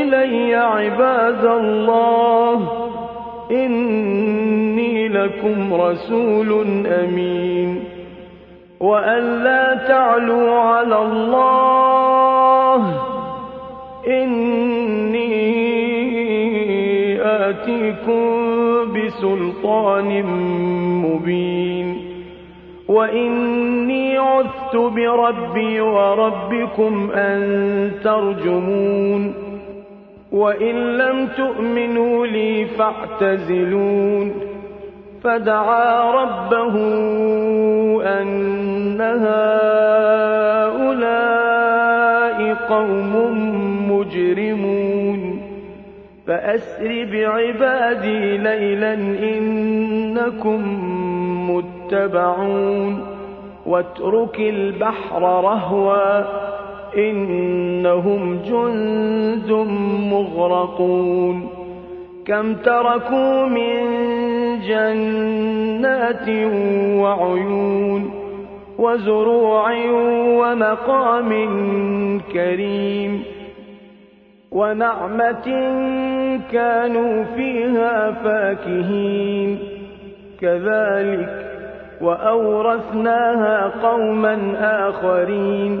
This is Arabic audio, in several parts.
إلي عباد الله إني لكم رسول أمين. وأن لا تعلوا على الله إني آتيكم بسلطان مبين. وإني عذت بربي وربكم أن ترجمون. وإن لم تؤمنوا لي فاعتزلون. فدعا ربه أن هؤلاء قوم مجرمون. فأسر بعبادي ليلا إنكم متبعون. واترك البحر رهوا. إنهم جند مغرقون. كم تركوا من جنات وعيون وزروع ومقام كريم ونعمة كانوا فيها فاكهين. كذلك وأورثناها قوما آخرين.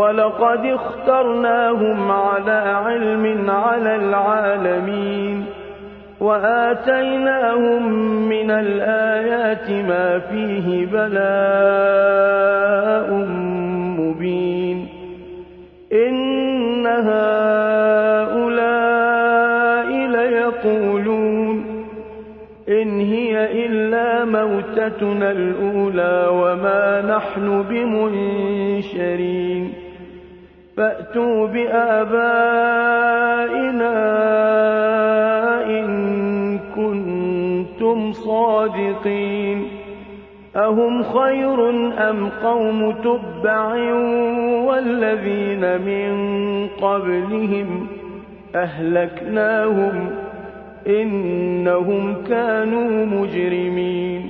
ولقد اخترناهم على علم على العالمين وآتيناهم من الآيات ما فيه بلاء مبين إن هؤلاء ليقولون إن هي إلا موتتنا الأولى وما نحن بمنشرين فَأْتُوا بِآبَائِنَا إِن كُنتُمْ صَادِقِينَ أَهُمْ خَيْرٌ أَمْ قَوْمُ تُبَّعٍ وَالَّذِينَ مِن قَبْلِهِمْ أَهْلَكْنَاهُمْ ۖ إِنَّهُمْ كَانُوا مُجْرِمِينَ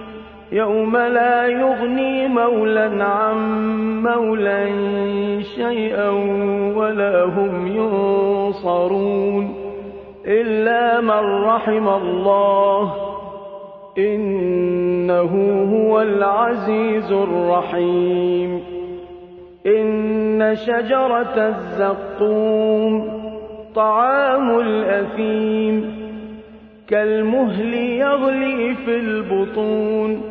يَوْمَ لَا يُغْنِي مَوْلًى عَن مَّوْلًى شَيْئًا وَلَا هُمْ يُنصَرُونَ إِلَّا مَن رَّحِمَ اللَّهُ ۚ. إِنَّهُ هُوَ الْعَزِيزُ الرَّحِيمُ. إِنَّ شَجَرَتَ الزَّقُّومِ طَعَامُ الْأَثِيمِ كَالْمُهْلِ يَغْلِي فِي الْبُطُونِ.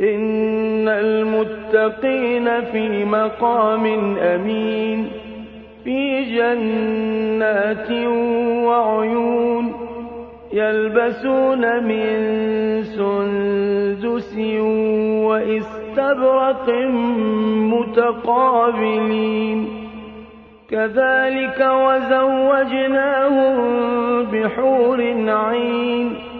إِنَّ الْمُتَّقِينَ فِي مَقَامٍ أَمِينٍ فِي جَنَّاتٍ وَعُيُونٍ يَلْبَسُونَ مِن سُندُسٍ وَإِسْتَبْرَقٍ مُّتَقَابِلِينَ. كَذَٰلِكَ وَزَوَّجْنَاهُم بِحُورٍ عِينٍ.